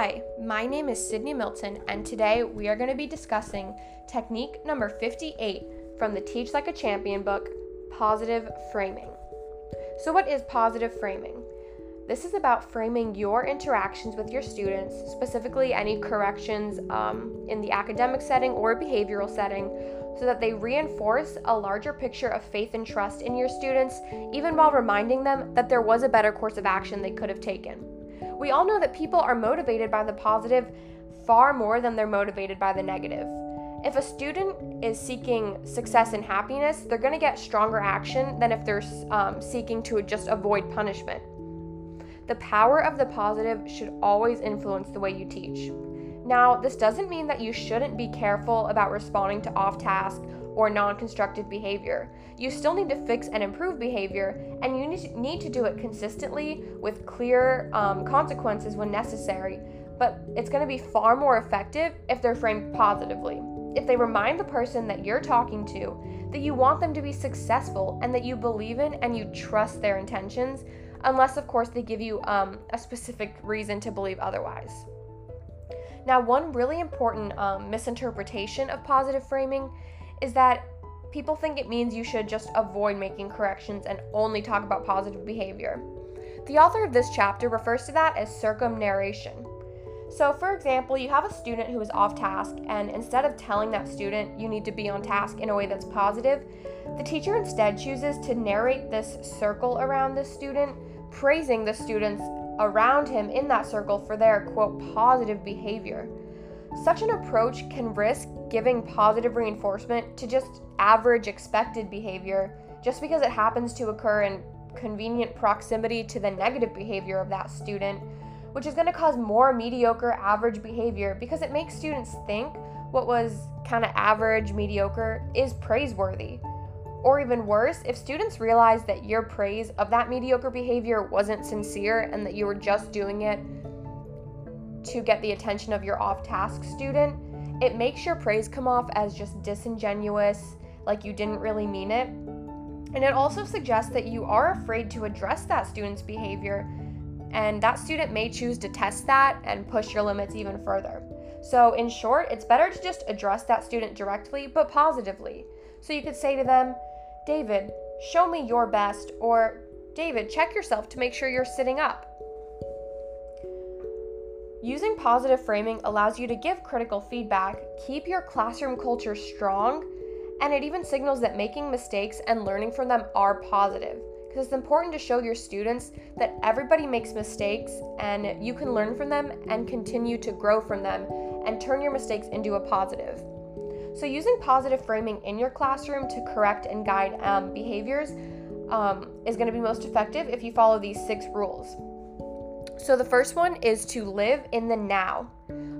Hi, my name is Sydney Milton, and today we are going to be discussing technique number 58 from the Teach Like a Champion book, Positive Framing. So, what is positive framing? This is about framing your interactions with your students, specifically any corrections um, in the academic setting or behavioral setting, so that they reinforce a larger picture of faith and trust in your students, even while reminding them that there was a better course of action they could have taken. We all know that people are motivated by the positive far more than they're motivated by the negative. If a student is seeking success and happiness, they're going to get stronger action than if they're um, seeking to just avoid punishment. The power of the positive should always influence the way you teach. Now, this doesn't mean that you shouldn't be careful about responding to off task or non constructive behavior. You still need to fix and improve behavior, and you need to do it consistently with clear um, consequences when necessary. But it's going to be far more effective if they're framed positively. If they remind the person that you're talking to that you want them to be successful and that you believe in and you trust their intentions, unless, of course, they give you um, a specific reason to believe otherwise. Now, one really important um, misinterpretation of positive framing is that people think it means you should just avoid making corrections and only talk about positive behavior. The author of this chapter refers to that as circumnarration. So, for example, you have a student who is off task, and instead of telling that student you need to be on task in a way that's positive, the teacher instead chooses to narrate this circle around the student, praising the students around him in that circle for their quote positive behavior. Such an approach can risk giving positive reinforcement to just average expected behavior just because it happens to occur in convenient proximity to the negative behavior of that student, which is going to cause more mediocre average behavior because it makes students think what was kind of average, mediocre is praiseworthy. Or even worse, if students realize that your praise of that mediocre behavior wasn't sincere and that you were just doing it to get the attention of your off task student, it makes your praise come off as just disingenuous, like you didn't really mean it. And it also suggests that you are afraid to address that student's behavior, and that student may choose to test that and push your limits even further. So, in short, it's better to just address that student directly but positively. So, you could say to them, David, show me your best, or David, check yourself to make sure you're sitting up. Using positive framing allows you to give critical feedback, keep your classroom culture strong, and it even signals that making mistakes and learning from them are positive. Because it's important to show your students that everybody makes mistakes and you can learn from them and continue to grow from them and turn your mistakes into a positive. So, using positive framing in your classroom to correct and guide um, behaviors um, is going to be most effective if you follow these six rules. So, the first one is to live in the now.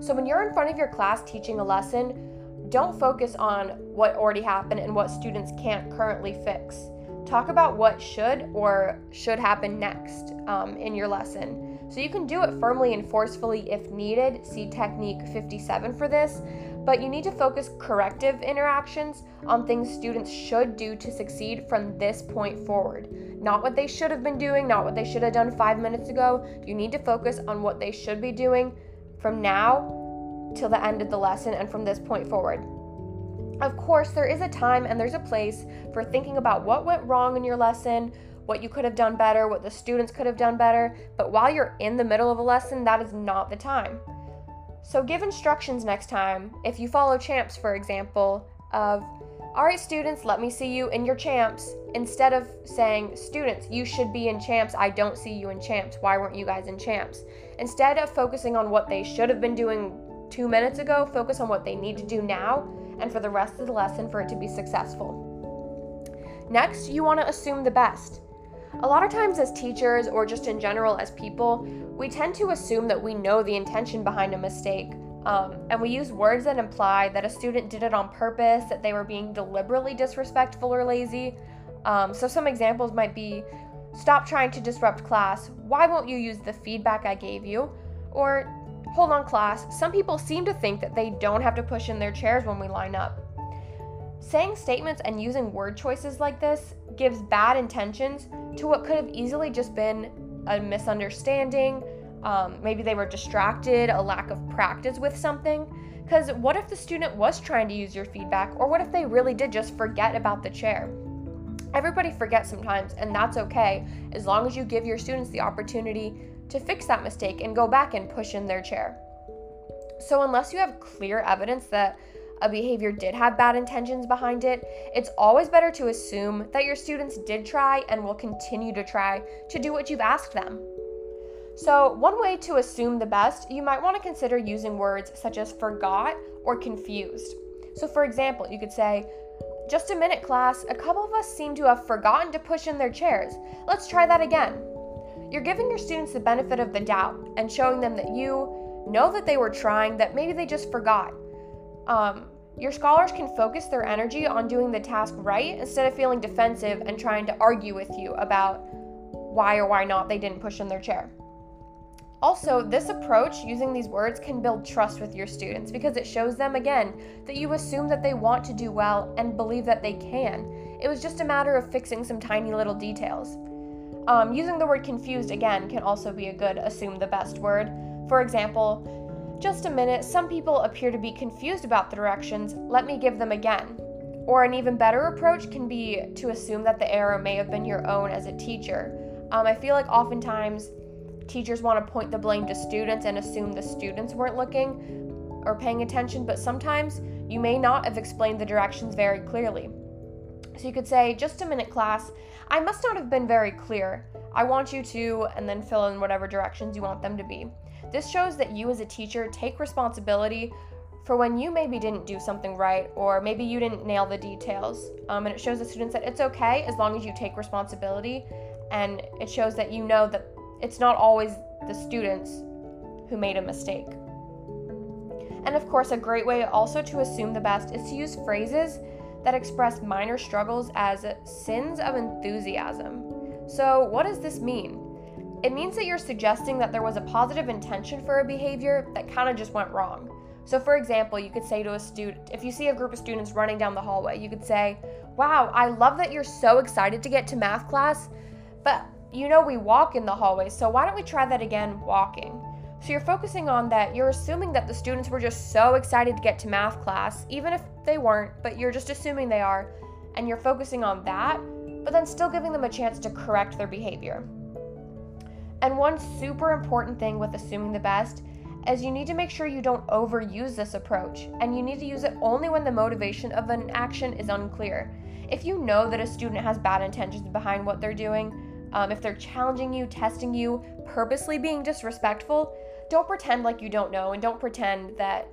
So, when you're in front of your class teaching a lesson, don't focus on what already happened and what students can't currently fix. Talk about what should or should happen next um, in your lesson. So, you can do it firmly and forcefully if needed. See Technique 57 for this but you need to focus corrective interactions on things students should do to succeed from this point forward. Not what they should have been doing, not what they should have done five minutes ago. You need to focus on what they should be doing from now till the end of the lesson and from this point forward. Of course, there is a time and there's a place for thinking about what went wrong in your lesson, what you could have done better, what the students could have done better, but while you're in the middle of a lesson, that is not the time. So give instructions next time, if you follow champs, for example, of, alright, students, let me see you in your champs, instead of saying, students, you should be in champs, I don't see you in champs, why weren't you guys in champs? Instead of focusing on what they should have been doing two minutes ago, focus on what they need to do now and for the rest of the lesson for it to be successful. Next, you want to assume the best. A lot of times, as teachers or just in general as people, we tend to assume that we know the intention behind a mistake. Um, and we use words that imply that a student did it on purpose, that they were being deliberately disrespectful or lazy. Um, so, some examples might be stop trying to disrupt class. Why won't you use the feedback I gave you? Or hold on, class. Some people seem to think that they don't have to push in their chairs when we line up. Saying statements and using word choices like this gives bad intentions to what could have easily just been a misunderstanding, Um, maybe they were distracted, a lack of practice with something. Because what if the student was trying to use your feedback, or what if they really did just forget about the chair? Everybody forgets sometimes, and that's okay as long as you give your students the opportunity to fix that mistake and go back and push in their chair. So, unless you have clear evidence that a behavior did have bad intentions behind it, it's always better to assume that your students did try and will continue to try to do what you've asked them. So, one way to assume the best, you might want to consider using words such as forgot or confused. So, for example, you could say, just a minute, class. A couple of us seem to have forgotten to push in their chairs. Let's try that again. You're giving your students the benefit of the doubt and showing them that you know that they were trying, that maybe they just forgot. Um, your scholars can focus their energy on doing the task right instead of feeling defensive and trying to argue with you about why or why not they didn't push in their chair. Also, this approach, using these words, can build trust with your students because it shows them again that you assume that they want to do well and believe that they can. It was just a matter of fixing some tiny little details. Um, using the word confused again can also be a good assume the best word. For example, just a minute, some people appear to be confused about the directions, let me give them again. Or an even better approach can be to assume that the error may have been your own as a teacher. Um, I feel like oftentimes teachers want to point the blame to students and assume the students weren't looking or paying attention, but sometimes you may not have explained the directions very clearly. So you could say, just a minute, class, I must not have been very clear. I want you to, and then fill in whatever directions you want them to be. This shows that you as a teacher take responsibility for when you maybe didn't do something right or maybe you didn't nail the details. Um, and it shows the students that it's okay as long as you take responsibility and it shows that you know that it's not always the students who made a mistake. And of course, a great way also to assume the best is to use phrases that express minor struggles as sins of enthusiasm. So, what does this mean? It means that you're suggesting that there was a positive intention for a behavior that kind of just went wrong. So, for example, you could say to a student, if you see a group of students running down the hallway, you could say, Wow, I love that you're so excited to get to math class, but you know we walk in the hallway, so why don't we try that again walking? So you're focusing on that, you're assuming that the students were just so excited to get to math class, even if they weren't, but you're just assuming they are, and you're focusing on that, but then still giving them a chance to correct their behavior. And one super important thing with assuming the best is you need to make sure you don't overuse this approach, and you need to use it only when the motivation of an action is unclear. If you know that a student has bad intentions behind what they're doing, um, if they're challenging you, testing you, purposely being disrespectful, don't pretend like you don't know and don't pretend that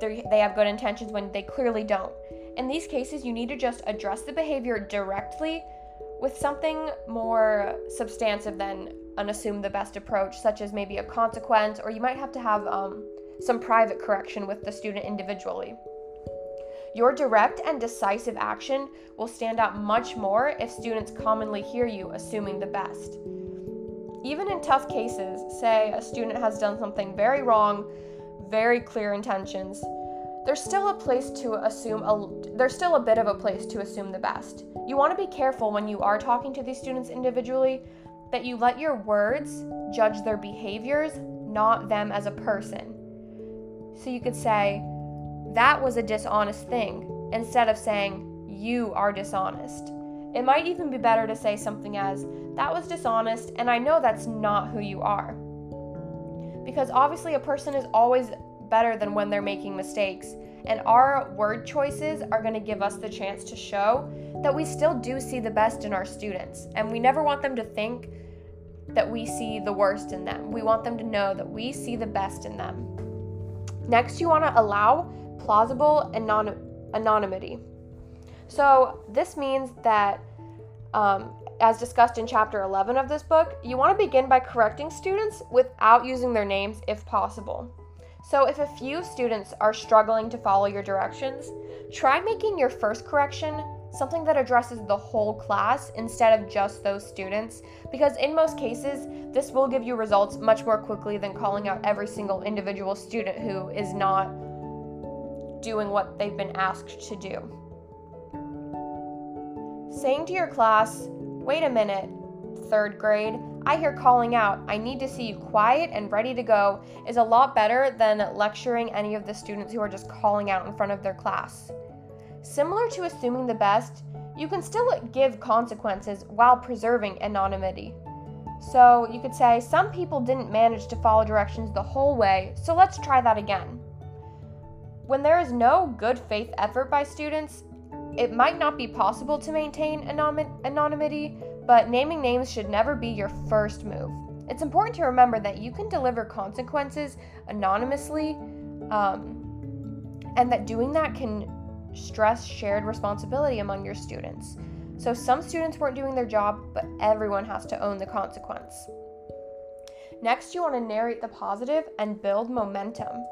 they have good intentions when they clearly don't. In these cases, you need to just address the behavior directly with something more substantive than an assume the best approach, such as maybe a consequence, or you might have to have um, some private correction with the student individually. Your direct and decisive action will stand out much more if students commonly hear you assuming the best. Even in tough cases, say a student has done something very wrong, very clear intentions, there's still a place to assume a there's still a bit of a place to assume the best. You want to be careful when you are talking to these students individually that you let your words judge their behaviors, not them as a person. So you could say, that was a dishonest thing instead of saying, you are dishonest. It might even be better to say something as, that was dishonest, and I know that's not who you are. Because obviously, a person is always better than when they're making mistakes, and our word choices are going to give us the chance to show that we still do see the best in our students, and we never want them to think that we see the worst in them. We want them to know that we see the best in them. Next, you want to allow plausible anon- anonymity. So, this means that, um, as discussed in chapter 11 of this book, you want to begin by correcting students without using their names if possible. So, if a few students are struggling to follow your directions, try making your first correction something that addresses the whole class instead of just those students, because in most cases, this will give you results much more quickly than calling out every single individual student who is not doing what they've been asked to do. Saying to your class, wait a minute, third grade, I hear calling out, I need to see you quiet and ready to go, is a lot better than lecturing any of the students who are just calling out in front of their class. Similar to assuming the best, you can still give consequences while preserving anonymity. So you could say, Some people didn't manage to follow directions the whole way, so let's try that again. When there is no good faith effort by students, it might not be possible to maintain anonymity, but naming names should never be your first move. It's important to remember that you can deliver consequences anonymously, um, and that doing that can stress shared responsibility among your students. So some students weren't doing their job, but everyone has to own the consequence. Next, you want to narrate the positive and build momentum.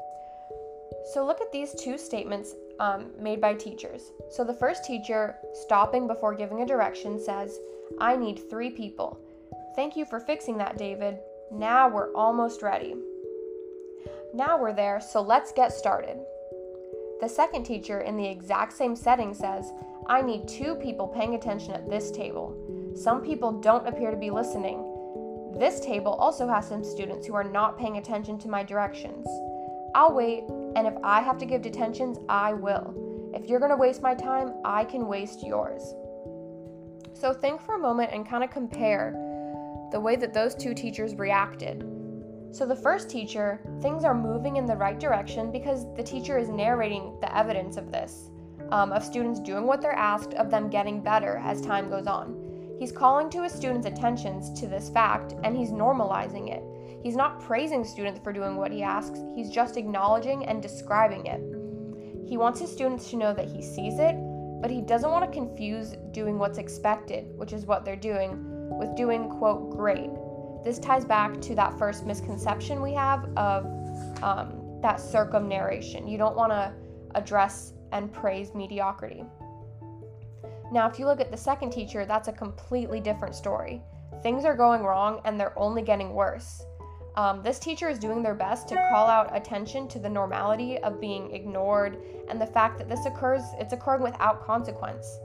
So look at these two statements um, made by teachers. So the first teacher, stopping before giving a direction, says, I need three people. Thank you for fixing that, David. Now we're almost ready. Now we're there, so let's get started. The second teacher, in the exact same setting, says, I need two people paying attention at this table. Some people don't appear to be listening. This table also has some students who are not paying attention to my directions. I'll wait, and if I have to give detentions, I will. If you're going to waste my time, I can waste yours. So think for a moment and kind of compare the way that those two teachers reacted. So, the first teacher, things are moving in the right direction because the teacher is narrating the evidence of this, um, of students doing what they're asked, of them getting better as time goes on. He's calling to his students' attentions to this fact and he's normalizing it. He's not praising students for doing what he asks, he's just acknowledging and describing it. He wants his students to know that he sees it, but he doesn't want to confuse doing what's expected, which is what they're doing, with doing, quote, great. This ties back to that first misconception we have of um, that circumnarration. You don't want to address and praise mediocrity. Now, if you look at the second teacher, that's a completely different story. Things are going wrong and they're only getting worse. Um, this teacher is doing their best to call out attention to the normality of being ignored and the fact that this occurs, it's occurring without consequence.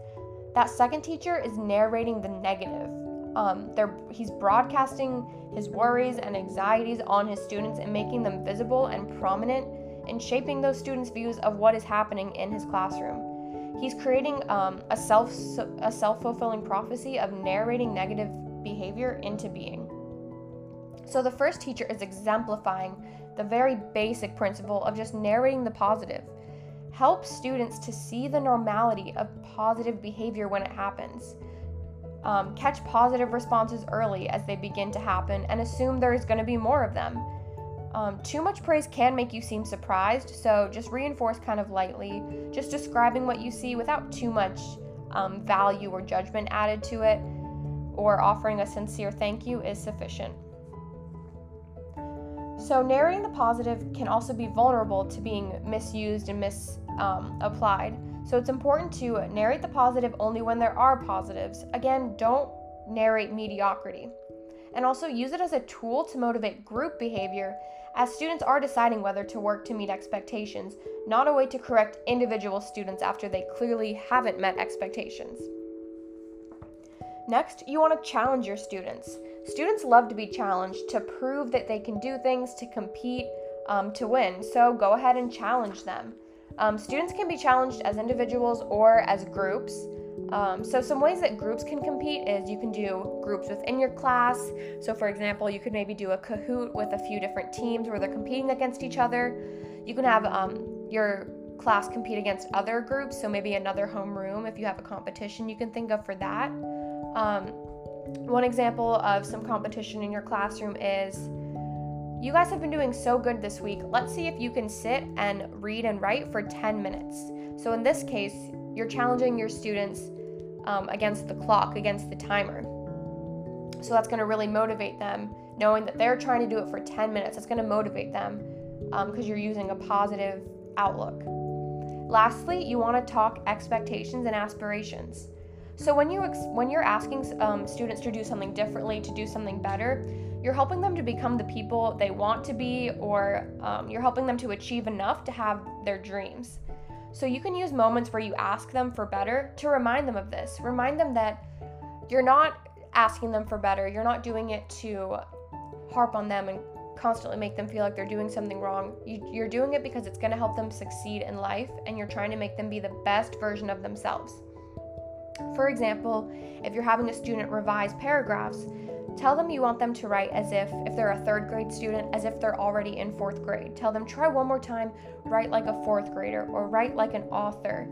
That second teacher is narrating the negative. Um, he's broadcasting his worries and anxieties on his students and making them visible and prominent and shaping those students' views of what is happening in his classroom. He's creating um, a self a self fulfilling prophecy of narrating negative behavior into being. So the first teacher is exemplifying the very basic principle of just narrating the positive. Help students to see the normality of positive behavior when it happens. Um, catch positive responses early as they begin to happen and assume there is going to be more of them. Um, too much praise can make you seem surprised, so just reinforce kind of lightly. Just describing what you see without too much um, value or judgment added to it, or offering a sincere thank you is sufficient. So, narrating the positive can also be vulnerable to being misused and misapplied. Um, so, it's important to narrate the positive only when there are positives. Again, don't narrate mediocrity. And also use it as a tool to motivate group behavior as students are deciding whether to work to meet expectations, not a way to correct individual students after they clearly haven't met expectations. Next, you want to challenge your students. Students love to be challenged to prove that they can do things, to compete, um, to win. So go ahead and challenge them. Um, students can be challenged as individuals or as groups. Um, so, some ways that groups can compete is you can do groups within your class. So, for example, you could maybe do a Kahoot with a few different teams where they're competing against each other. You can have um, your class compete against other groups. So, maybe another homeroom if you have a competition you can think of for that. Um, one example of some competition in your classroom is you guys have been doing so good this week. Let's see if you can sit and read and write for 10 minutes. So, in this case, you're challenging your students um, against the clock, against the timer. So, that's going to really motivate them, knowing that they're trying to do it for 10 minutes. That's going to motivate them because um, you're using a positive outlook. Lastly, you want to talk expectations and aspirations. So when you ex- when you're asking um, students to do something differently, to do something better, you're helping them to become the people they want to be, or um, you're helping them to achieve enough to have their dreams. So you can use moments where you ask them for better to remind them of this. Remind them that you're not asking them for better. You're not doing it to harp on them and constantly make them feel like they're doing something wrong. You, are doing it because it's going to help them succeed in life and you're trying to make them be the best version of themselves. For example, if you're having a student revise paragraphs, tell them you want them to write as if, if they're a third grade student, as if they're already in fourth grade. Tell them, try one more time, write like a fourth grader or write like an author.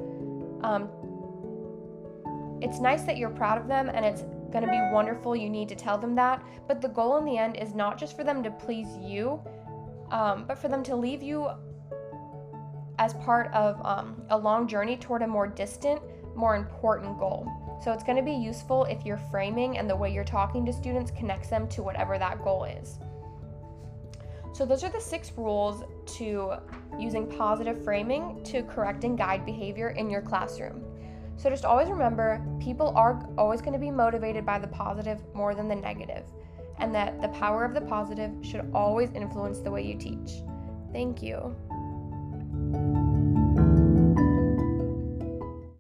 Um, it's nice that you're proud of them and it's going to be wonderful. You need to tell them that. But the goal in the end is not just for them to please you, um, but for them to leave you as part of um, a long journey toward a more distant, more important goal. So it's going to be useful if your framing and the way you're talking to students connects them to whatever that goal is. So, those are the six rules to using positive framing to correct and guide behavior in your classroom. So just always remember people are always going to be motivated by the positive more than the negative, and that the power of the positive should always influence the way you teach. Thank you.